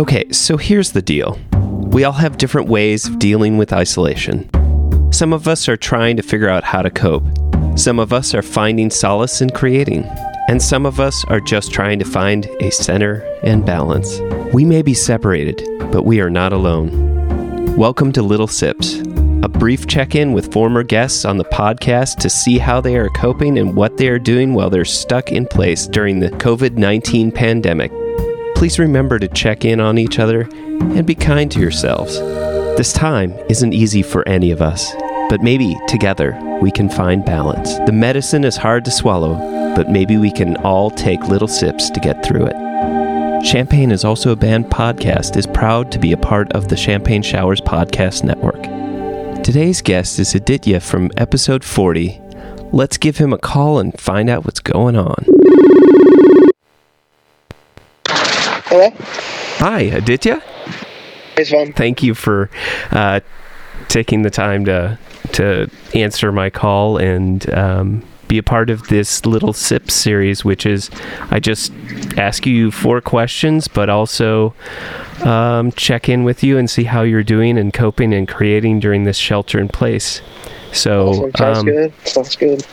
Okay, so here's the deal we all have different ways of dealing with isolation. Some of us are trying to figure out how to cope, some of us are finding solace in creating, and some of us are just trying to find a center and balance. We may be separated, but we are not alone. Welcome to Little Sips, a brief check in with former guests on the podcast to see how they are coping and what they are doing while they're stuck in place during the COVID 19 pandemic. Please remember to check in on each other and be kind to yourselves. This time isn't easy for any of us, but maybe together we can find balance. The medicine is hard to swallow, but maybe we can all take little sips to get through it. Champagne is also a band podcast is proud to be a part of the Champagne Showers podcast network. Today's guest is Aditya from episode 40. Let's give him a call and find out what's going on. Hello? Hi, Aditya. It's fun. Thank you for uh, taking the time to to answer my call and um, be a part of this little sip series, which is I just ask you four questions, but also um, check in with you and see how you're doing and coping and creating during this shelter in place. So, Awesome. Sounds um, good. Sounds good.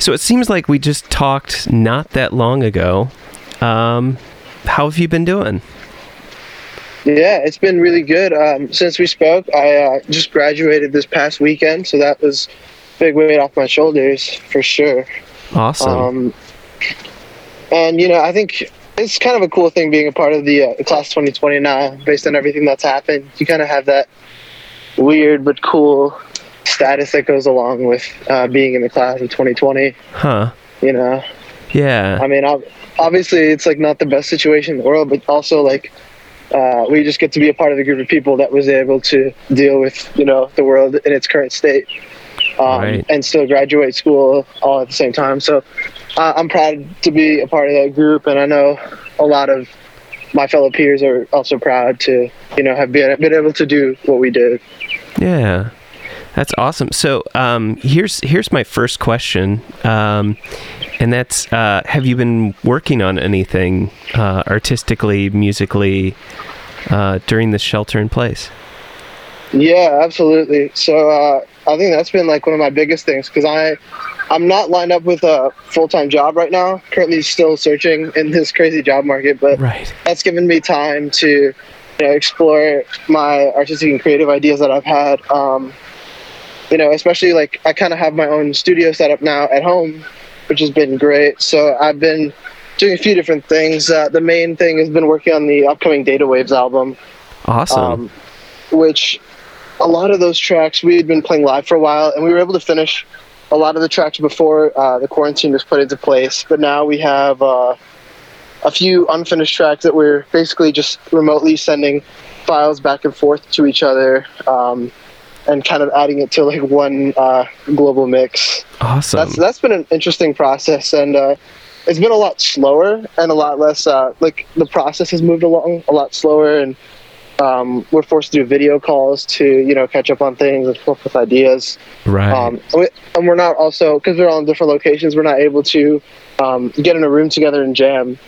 so it seems like we just talked not that long ago. Um, how have you been doing? Yeah, it's been really good. Um, since we spoke, I uh, just graduated this past weekend, so that was a big weight off my shoulders for sure. Awesome. Um, and you know, I think it's kind of a cool thing being a part of the, uh, class 2020 now, based on everything that's happened. You kind of have that weird but cool status that goes along with uh, being in the class of 2020. huh? You know, Yeah. I mean, ob- obviously, it's like not the best situation in the world, but also like uh, we just get to be a part of a group of people that was able to deal with you know the world in its current state, um, Right. and still graduate school all at the same time. So uh, I'm proud to be a part of that group, and I know a lot of my fellow peers are also proud to you know have been, been able to do what we did. Yeah, that's awesome. So um, here's here's my first question, um, and that's: uh, Have you been working on anything uh, artistically, musically uh, during this shelter in place? Yeah, absolutely. So uh, I think that's been like one of my biggest things because I, I'm not lined up with a full time job right now. Currently, still searching in this crazy job market, but Right. that's given me time to, you know, explore my artistic and creative ideas that I've had. Um, you know, especially like I kind of have my own studio set up now at home, which has been great. So I've been doing a few different things. Uh, the main thing has been working on the upcoming Data Waves album Awesome. um, which a lot of those tracks we had been playing live for a while, and we were able to finish a lot of the tracks before uh, the quarantine was put into place. But now we have uh, a few unfinished tracks that we're basically just remotely sending files back and forth to each other. Um, and kind of adding it to like one uh, global mix. awesome. That's that's been an interesting process, and uh, it's been a lot slower and a lot less. Uh, like the process has moved along a lot slower, and um, we're forced to do video calls to you know catch up on things and come up with ideas. right. Um, and, we, and we're not also because we're all in different locations. We're not able to um, get in a room together and jam,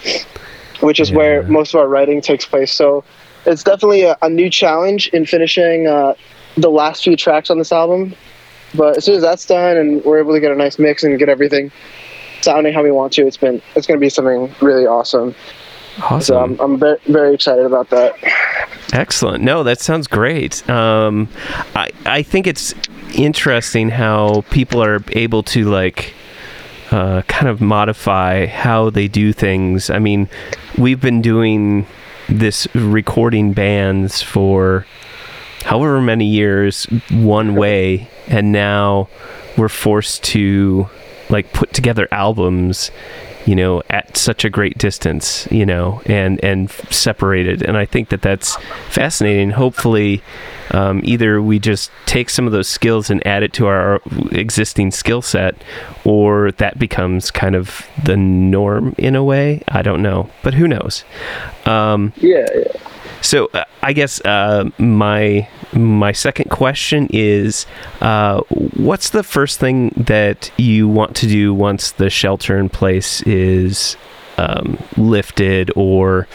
which is where most of our writing takes place. So it's definitely a, a new challenge in finishing uh, the last few tracks on this album. But as soon as that's done and we're able to get a nice mix and get everything sounding how we want to, it's been it's going to be something really awesome. awesome. So I'm, I'm very, very excited about that. Excellent. No, that sounds great. Um, I I think it's interesting how people are able to like uh, kind of modify how they do things. I mean, we've been doing this recording bands for however many years one way, and now we're forced to like put together albums you know at such a great distance you know and and separated. And i think that that's fascinating. Hopefully um, either we just take some of those skills and add it to our existing skill set or that becomes kind of the norm in a way. I don't know but who knows? Um, Yeah, yeah. so uh, I guess uh, my my second question is, uh, what's the first thing that you want to do once the shelter in place is um, lifted, or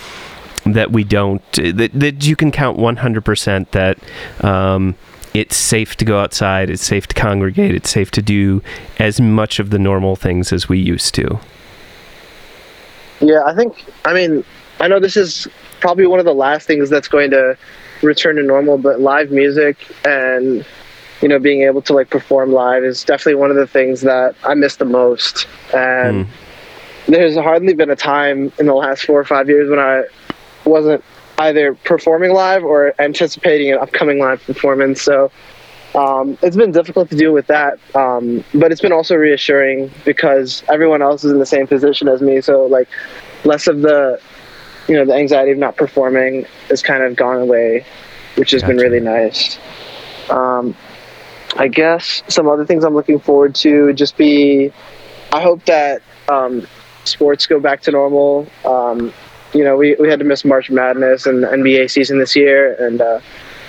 that we don't that, that you can count 100% that um, it's safe to go outside, it's safe to congregate, it's safe to do as much of the normal things as we used to. Yeah, I think. I mean, I know this is probably one of the last things that's going to return to normal, but live music and you know being able to like perform live is definitely one of the things that I miss the most. And mm. there's hardly been a time in the last four or five years when I wasn't either performing live or anticipating an upcoming live performance. So um, it's been difficult to deal with that, um, but it's been also reassuring because everyone else is in the same position as me. So like less of the you know the anxiety of not performing has kind of gone away, which has gotcha. been really nice. Um, I guess some other things I'm looking forward to would just be I hope that um, sports go back to normal. Um, you know, we, we had to miss March Madness and the NBA season this year, and uh,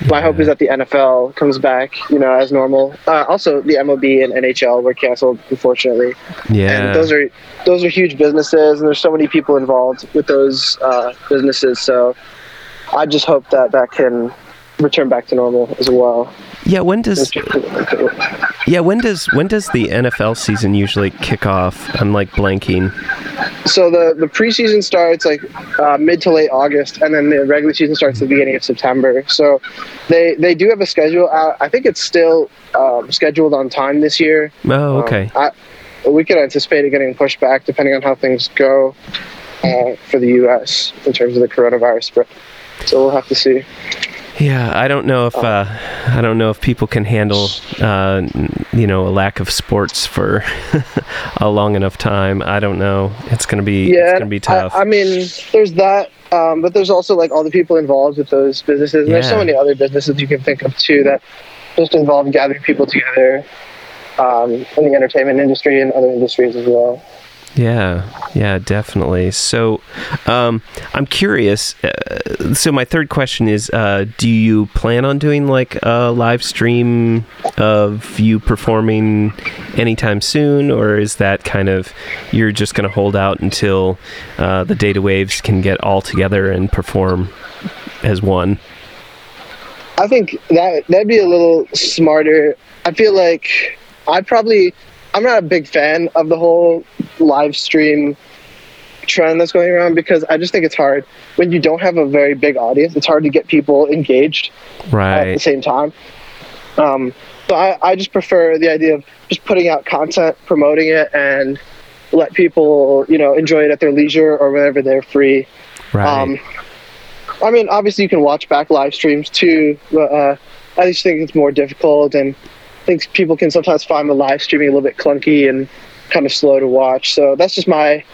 my hope is that the NFL comes back, you know, as normal. Uh, also, the MLB and NHL were canceled, unfortunately. Yeah, and those are those are huge businesses, and there's so many people involved with those uh, businesses. So, I just hope that that can return back to normal as well. Yeah, when does Yeah, when does when does the NFL season usually kick off? I'm like blanking. So the the preseason starts like uh, mid to late August, and then the regular season starts at the beginning of September. So they they do have a schedule out. I think it's still um, scheduled on time this year. Oh, okay. Um, I, we could anticipate it getting pushed back depending on how things go uh, for the U.S. in terms of the coronavirus spread. So we'll have to see. Yeah, I don't know if uh, I don't know if people can handle uh, you know a lack of sports for a long enough time. I don't know. It's gonna be yeah, it's gonna be tough. I, I mean, there's that, um, but there's also like all the people involved with those businesses. And yeah. There's so many other businesses you can think of too that just involve gathering people together um, in the entertainment industry and other industries as well. Yeah, yeah, definitely. So, um, I'm curious. Uh, so, my third question is: uh, Do you plan on doing like a live stream of you performing anytime soon, or is that kind of you're just going to hold out until uh, the Data Waves can get all together and perform as one? I think that that'd be a little smarter. I feel like I'd probably I'm not a big fan of the whole live stream trend that's going around because I just think it's hard when you don't have a very big audience. It's hard to get people engaged right. at the same time. Um, so I, I just prefer the idea of just putting out content, promoting it, and let people you know enjoy it at their leisure or whenever they're free. Right. Um, I mean, obviously you can watch back live streams too, but uh, I just think it's more difficult and think people can sometimes find the live streaming a little bit clunky and kind of slow to watch. So that's just my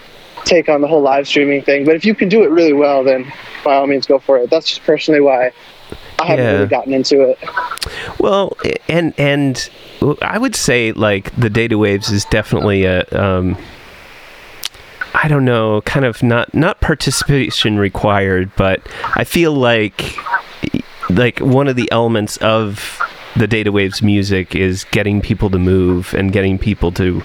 take on the whole live streaming thing. But if you can do it really well, then by all means go for it. That's just personally why I haven't yeah. really gotten into it. Well, and and I would say like the data waves is definitely a. Um, I don't know, kind of not not participation required, but I feel like like one of the elements of the data waves music is getting people to move and getting people to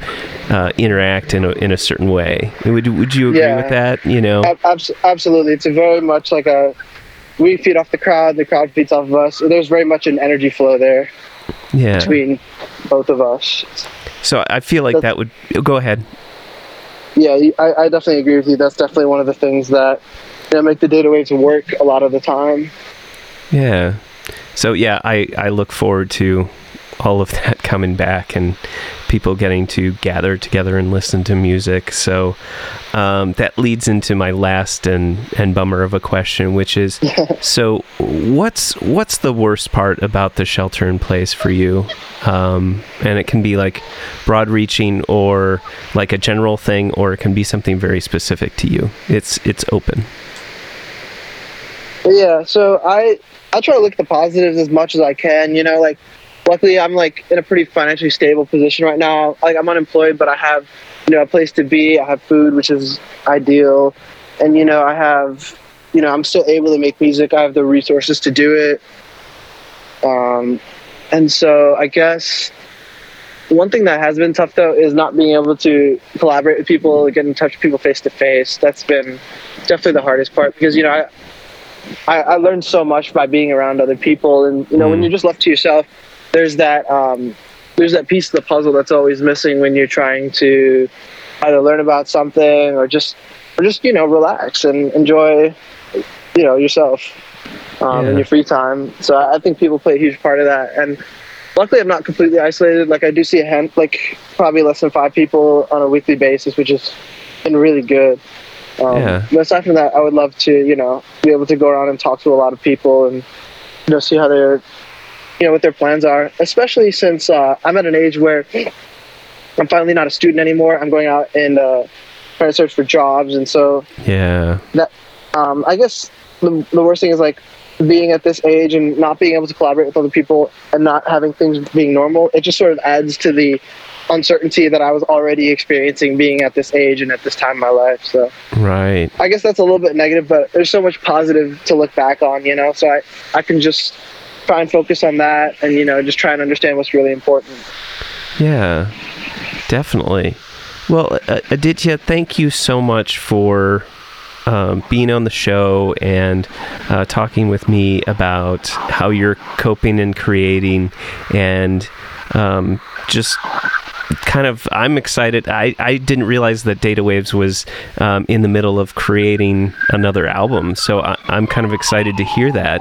uh, interact in a, in a certain way. Would would you agree yeah, with that? You know, ab- absolutely. It's very much like a we feed off the crowd, the crowd feeds off of us. There's very much an energy flow there yeah. between both of us. So I feel like That's, that would go ahead. Yeah, I, I definitely agree with you. That's definitely one of the things that you know, make the data waves work a lot of the time. Yeah. So yeah, I, I look forward to all of that coming back and people getting to gather together and listen to music. So um, that leads into my last and, and bummer of a question, which is so what's what's the worst part about the shelter in place for you? Um, and it can be like broad reaching or like a general thing, or it can be something very specific to you. It's it's open. Yeah, so I I try to look at the positives as much as I can. You know, like luckily I'm like in a pretty financially stable position right now. Like I'm unemployed, but I have you know a place to be. I have food, which is ideal, and you know I have you know I'm still able to make music. I have the resources to do it. Um, and so I guess one thing that has been tough though is not being able to collaborate with people, get in touch with people face to face. That's been definitely the hardest part because you know I I, I learned so much by being around other people, and you know, when Mm. you're just left to yourself, there's that um, there's that piece of the puzzle that's always missing when you're trying to either learn about something or just or just you know relax and enjoy you know yourself um, Yeah. in your free time. So I I think people play a huge part of that, and luckily I'm not completely isolated. Like I do see a hand, like probably less than five people on a weekly basis, which has been really good. Um, Yeah. But aside from that, I would love to you know be able to go around and talk to a lot of people and you know see how they're you know what their plans are, especially since uh, I'm at an age where I'm finally not a student anymore. I'm going out and uh, trying to search for jobs, and so Yeah. That um, I guess the, the worst thing is like being at this age and not being able to collaborate with other people and not having things being normal. It just sort of adds to the uncertainty that I was already experiencing being at this age and at this time in my life. So Right. I guess that's a little bit negative, but there's so much positive to look back on, you know. So I I can just try and focus on that and you know just try and understand what's really important. Yeah, definitely. Well, Aditya, thank you so much for um, being on the show and uh, talking with me about how you're coping and creating, and um, just kind of. I'm excited. I, I didn't realize that Data Waves was um, in the middle of creating another album, so I, I'm kind of excited to hear that.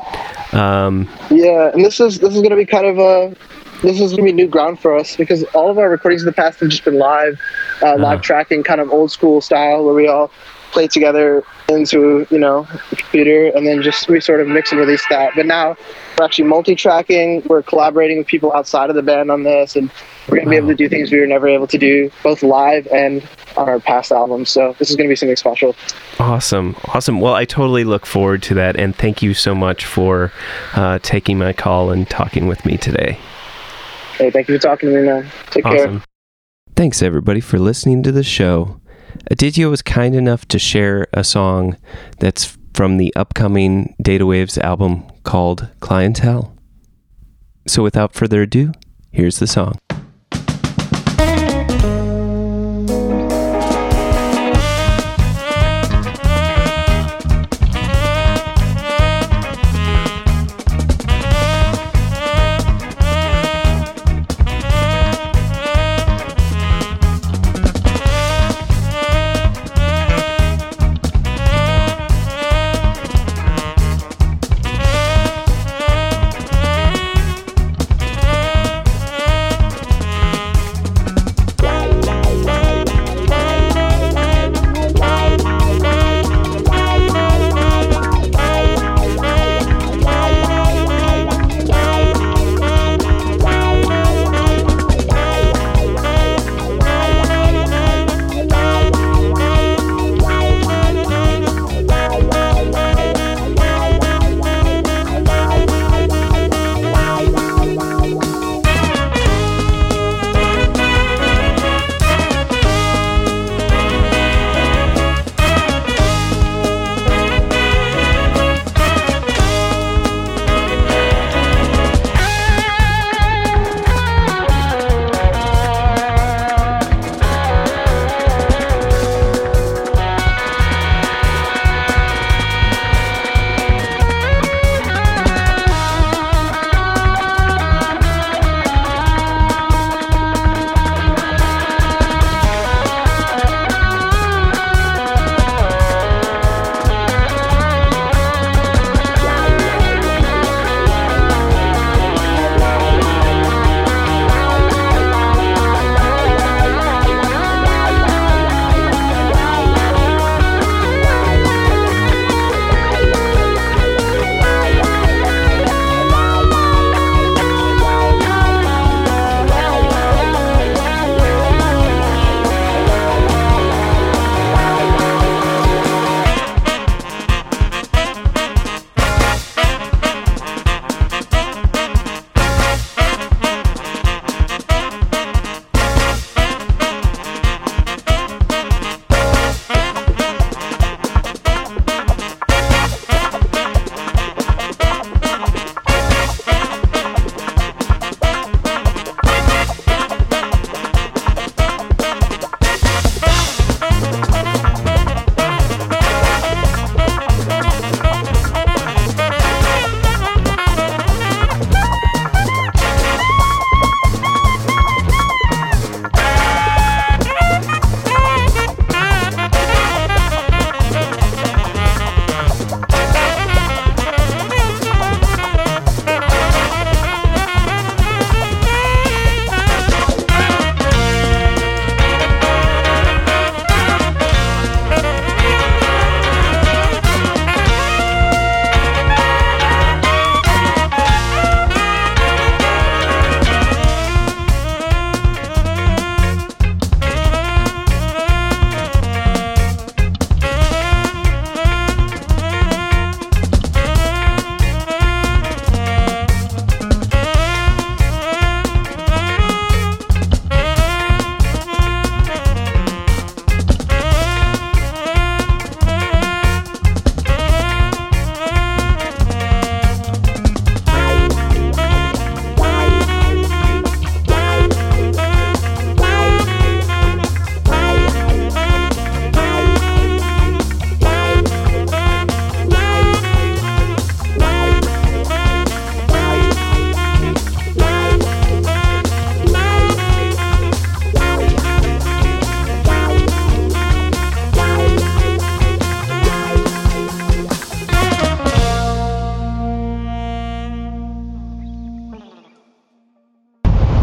Um, Yeah, and this is this is gonna be kind of a this is gonna be new ground for us because all of our recordings in the past have just been live, uh, live Uh-huh. tracking, kind of old school style, where we all play together into you know a computer and then just we sort of mix and release that. But now we're actually multi-tracking. We're collaborating with people outside of the band on this, and we're gonna be able to do things we were never able to do both live and on our past albums. So this is gonna be something special. Awesome. Awesome. Well, I totally look forward to that. And thank you so much for uh, taking my call and talking with me today. Hey, thank you for talking to me, man. Take care. Awesome. Thanks, everybody, for listening to the show. Aditya was kind enough to share a song that's from the upcoming Data Waves album called Clientele. So, without further ado, here's the song.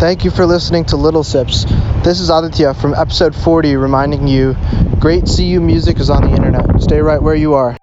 Thank you for listening to Little Sips. This is Aditya from episode 40 reminding you great CU music is on the internet. Stay right where you are.